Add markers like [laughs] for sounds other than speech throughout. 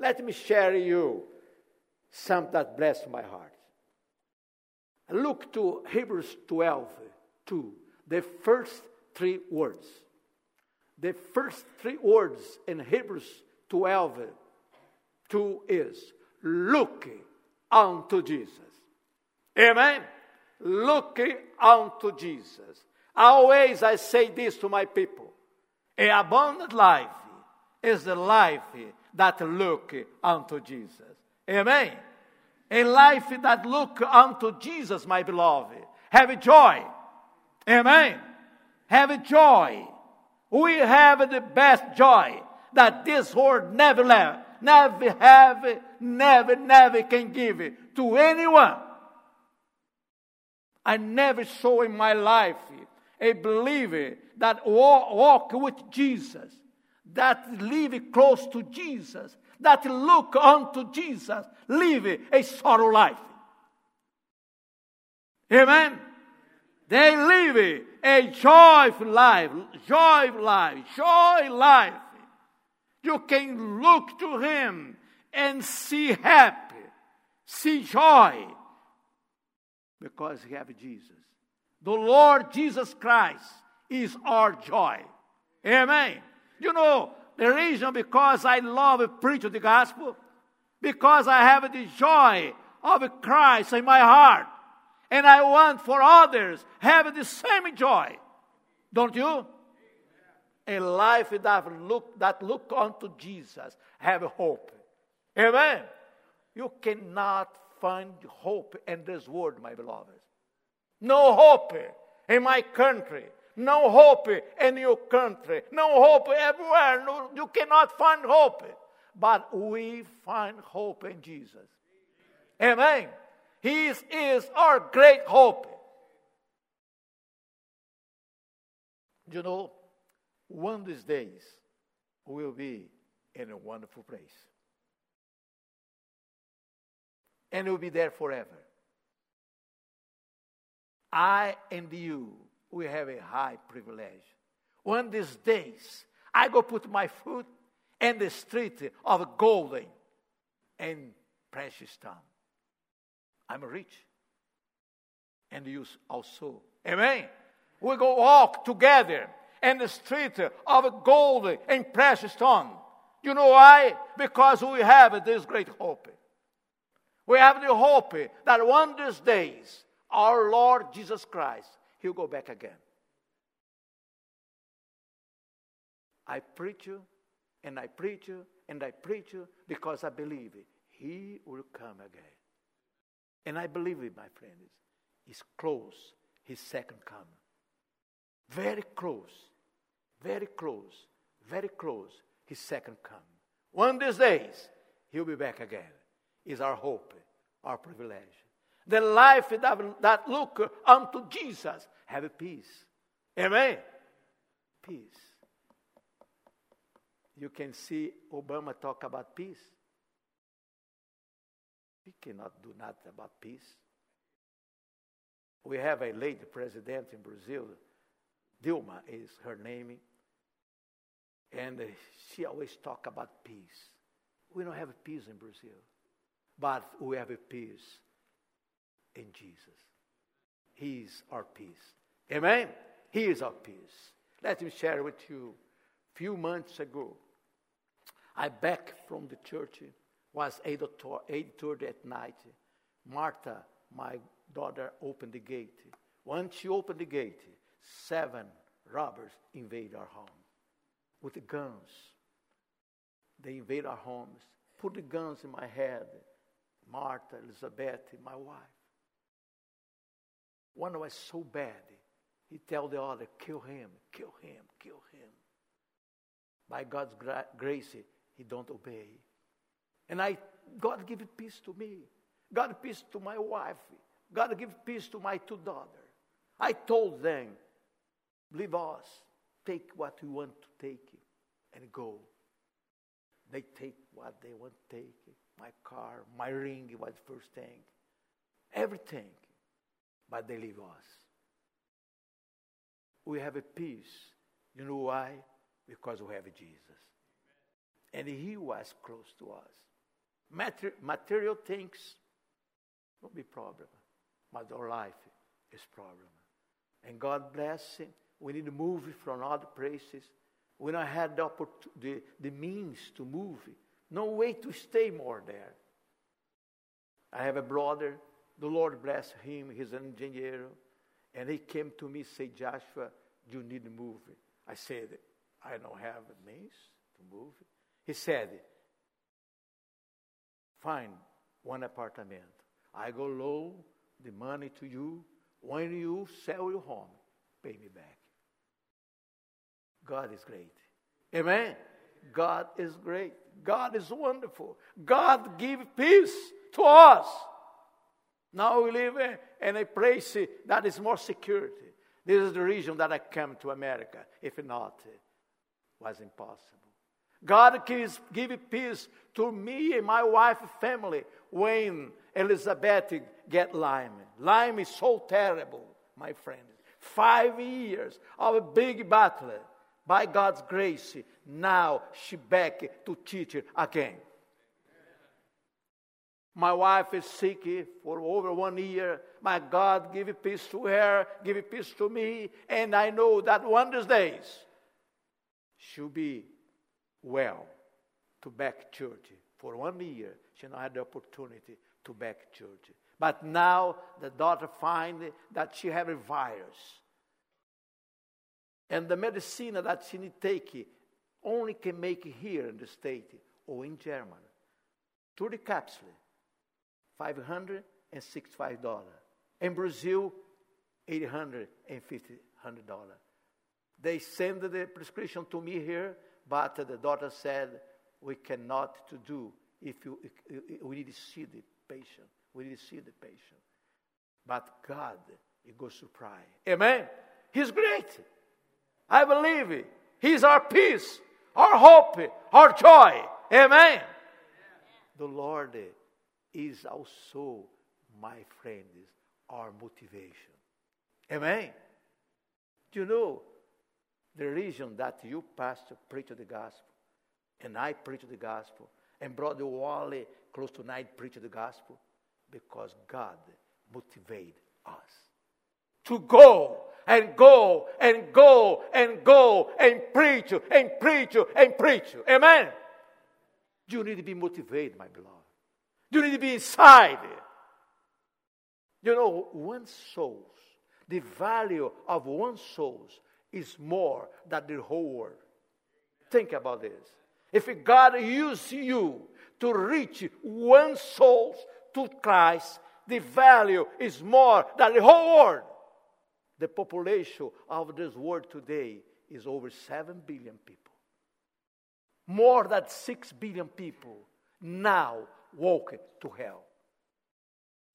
Let me share you some that bless my heart. Look to Hebrews 12, 2, the first three words. The first three words in Hebrews 12, 2 is looking unto Jesus. Amen. Looking unto Jesus. Always I say this to my people. A abundant life is the life that look unto Jesus. Amen. A life that look unto Jesus, my beloved. Have joy. Amen. Have joy. We have the best joy that this world never left, never have, never, never can give to anyone. I never saw in my life a believer that walk, walk with Jesus, that live close to Jesus, that look unto Jesus, live a sorrow life. Amen. They live a joyful life, joy life, joy life. You can look to Him and see happy, see joy, because you have Jesus. The Lord Jesus Christ is our joy. Amen. You know, the reason because I love to preach the gospel, because I have the joy of Christ in my heart. And I want for others have the same joy. Don't you? A life that look, that look unto Jesus have hope. Amen. You cannot find hope in this world, my beloved. No hope in my country. No hope in your country. No hope everywhere. No, you cannot find hope. But we find hope in Jesus. Amen. He is our great hope. You know, one of these days we'll be in a wonderful place. And we'll be there forever. I and you, we have a high privilege. One these days, I go put my foot in the street of golden and precious stone. I'm rich. And you also. Amen. We go walk together in the street of gold and precious stone. You know why? Because we have this great hope. We have the hope that one of these days our Lord Jesus Christ, He'll go back again. I preach you, and I preach you, and I preach you because I believe it. He will come again. And I believe it, my friends. He's close, His second coming. Very close, very close, very close, His second coming. One of these days, He'll be back again. Is our hope, our privilege the life that, that look unto Jesus have peace. Amen. Peace. You can see Obama talk about peace. He cannot do nothing about peace. We have a lady president in Brazil, Dilma is her name, and she always talk about peace. We don't have peace in Brazil, but we have a peace in Jesus. He is our peace. Amen? He is our peace. Let me share with you. A few months ago, I back from the church. Was 8.30 at night. Martha, my daughter, opened the gate. Once she opened the gate, seven robbers invade our home with guns. They invade our homes, put the guns in my head. Martha, Elizabeth, my wife. One was so bad, he tell the other, kill him, kill him, kill him. By God's gra- grace, he don't obey. And I, God give peace to me. God peace to my wife. God give peace to my two daughters. I told them, leave us, take what you want to take and go. They take what they want to take. My car, my ring was the first thing. Everything but they leave us. We have a peace. You know why? Because we have Jesus. And He was close to us. material things will be problem, but our life is problem. And God bless him. We need to move from other places. We don't have the, the, the means to move. No way to stay more there. I have a brother. The Lord bless him. He's an engineer. And he came to me say, Joshua, you need to move. I said, I don't have means to move. He said, find one apartment. I go low the money to you. When you sell your home, pay me back. God is great. Amen. God is great. God is wonderful. God give peace to us. Now we live in a place that is more security. This is the reason that I came to America. If not, it was impossible. God gives give peace to me and my wife family when Elizabeth get Lyme. Lyme is so terrible, my friends. Five years of a big battle. By God's grace, now she back to teach again. My wife is sick for over one year. My God, give peace to her, give peace to me. And I know that one of these days she'll be well to back church. For one year, she not had the opportunity to back church. But now the daughter find that she have a virus. And the medicine that she need take only can make here in the state or in Germany. Through the capsule, $565. In Brazil, $850. They send the prescription to me here, but the doctor said, we cannot to do if you, we need to see the patient. We need to see the patient. But God, He goes surprise. Amen. He's great. I believe it. He's our peace, our hope, our joy. Amen. The Lord is also, my friends, our motivation. Amen. Do you know the reason that you, pastor, preach the gospel, and I preach the gospel, and Brother Wally close to night preach the gospel? Because God motivated us to go and go and go and go and preach and preach and preach. Amen. You need to be motivated, my beloved. You need to be inside. You know, one soul, the value of one soul is more than the whole world. Think about this. If God uses you to reach one soul to Christ, the value is more than the whole world. The population of this world today is over 7 billion people. More than 6 billion people now walk to hell.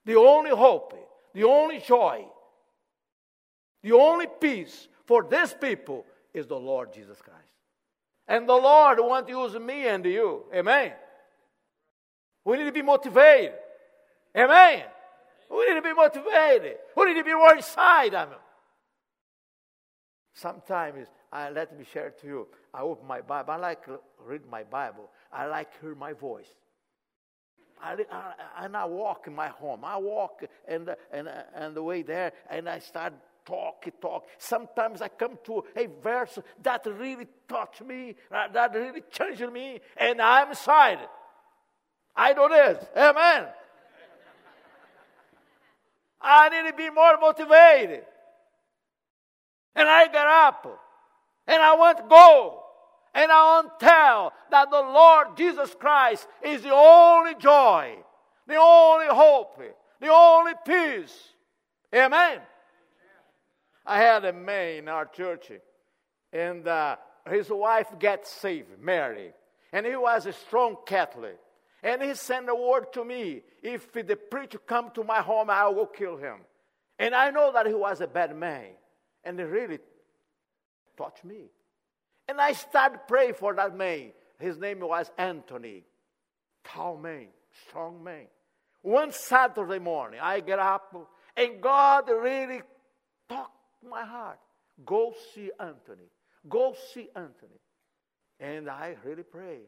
The only hope, the only joy, the only peace for these people is the Lord Jesus Christ. And the Lord wants to use me and you. Amen. We need to be motivated. Amen. We need to be motivated. We need to be more inside. I mean. Sometimes I let me share to you. I open my Bible. I like read my Bible. I like hear my voice. I, I, and I walk in my home. I walk and and and the way there, and I start talk, talk. Sometimes I come to a verse that really touched me, uh, that really changed me, and I'm excited. I do this. Amen. I need to be more motivated. And I get up and I want to go. And I want to tell that the Lord Jesus Christ is the only joy, the only hope, the only peace. Amen. I had a man in our church, and uh, his wife got saved, Mary, and he was a strong Catholic. And he sent a word to me: if the preacher come to my home, I will kill him. And I know that he was a bad man, and it really touched me. And I started praying for that man. His name was Anthony. Tall man, strong man. One Saturday morning, I get up, and God really talked my heart. Go see Anthony. Go see Anthony. And I really pray.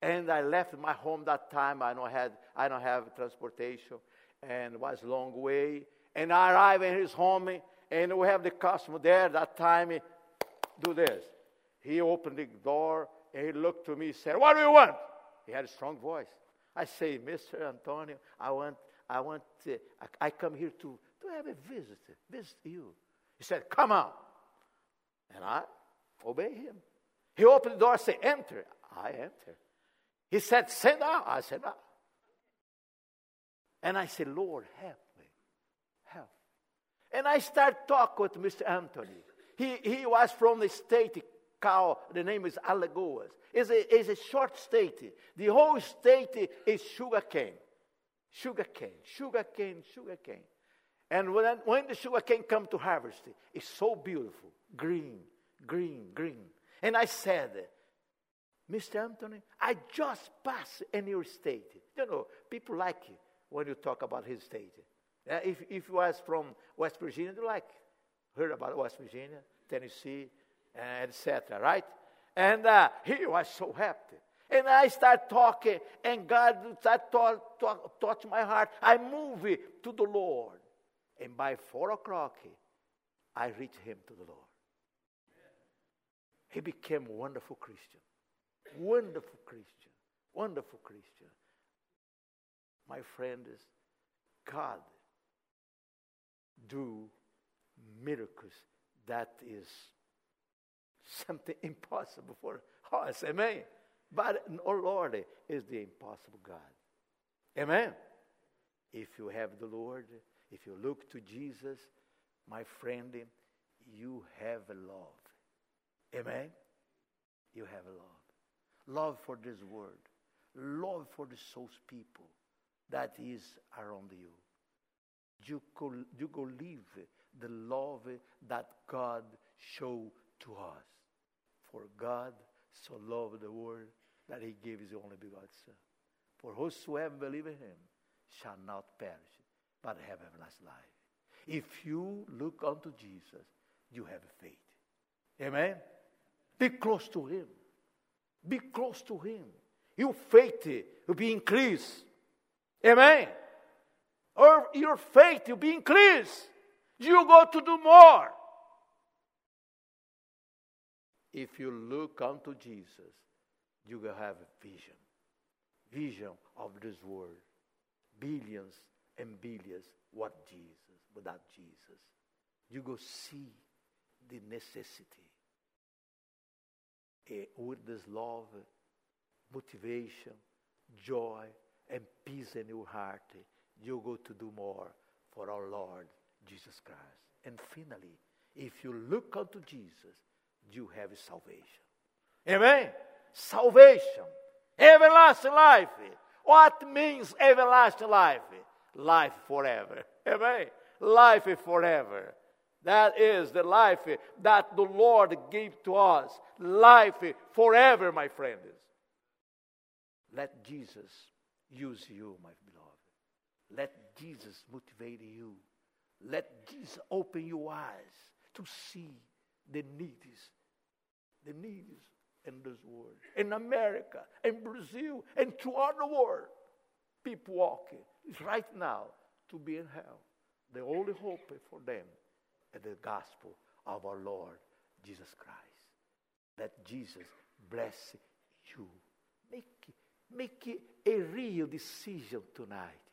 And I left my home that time. I don't had I don't have transportation, and was long way. And I arrive in his home, and we have the customer there. That time, do this. He opened the door and he looked to me. and said, "What do you want?" He had a strong voice. I say, "Mr. Antonio, I want I want to, I, I come here to to have a visit, visit you." He said, "Come on," and I obey him. He opened the door and said, Enter. I enter. He said, Sit down. I said, No. And I said, Lord, help me. Help. And I start talking with Mr. Anthony. He, he was from the state cow. The name is Alagoas. It's a, it's a short state. The whole state is sugar cane. Sugar cane, sugar cane, sugar cane. And when, when the sugar cane come to harvest, it's so beautiful. Green, green, green. And I said, Mr. Anthony, I just passed in your state. You know, people like it when you talk about his state. Uh, if, if you was from West Virginia, you like heard about West Virginia, Tennessee, etc., right? And uh, he was so happy. And I start talking, and God start talk, touch my heart. I move to the Lord. And by four o'clock, I reach him to the Lord. He became a wonderful Christian. Wonderful Christian. Wonderful Christian. My friends, God do miracles that is something [laughs] impossible for us. Amen. But our Lord is the impossible God. Amen. If you have the Lord, if you look to Jesus, my friend, you have love. Amen. You have love love for this world, love for the souls people that is around you. You go, you go live the love that God showed to us. For God so loved the world that he gave his only begotten Son. For whosoever believe in him shall not perish, but have everlasting life. If you look unto Jesus, you have faith. Amen? Be close to him. Be close to Him. Your faith will be increased. Amen. Or your faith will be increased. You go to do more. If you look unto Jesus, you will have a vision. Vision of this world. Billions and billions. What Jesus? Without Jesus. You go see the necessity eh, with this love, motivation, joy, and peace in your heart, you go to do more for our Lord Jesus Christ. And finally, if you look unto Jesus, you have salvation. Amen? Salvation. Everlasting life. What means everlasting life? Life forever. Amen? Life forever. That is the life that the Lord gave to us. Life forever, my friends. Let Jesus use you, my beloved. Let Jesus motivate you. Let Jesus open your eyes to see the needs, the needs in this world, in America, in Brazil, and throughout the world. People walking right now to be in hell. The only hope for them is the gospel of our Lord Jesus Christ. Let Jesus bless you. Make, make a real decision tonight.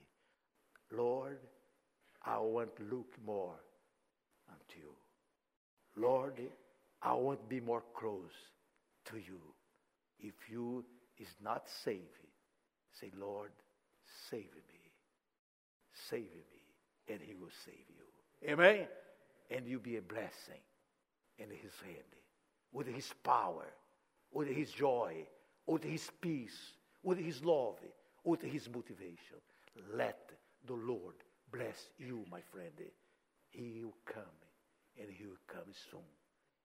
Lord, I want to look more unto you. Lord, I want to be more close to you. If you is not saved, say, Lord, save me. Save me, and he will save you. Amen and you be a blessing in his hand with his power, with his joy, with his peace, with his love, with his motivation. Let the Lord bless you, my friend. He will come and he will come soon.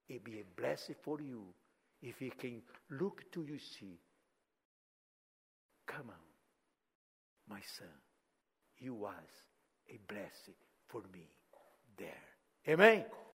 It be a blessing for you if he can look to you see. Come on, my son. You was a blessing for me there. Amém?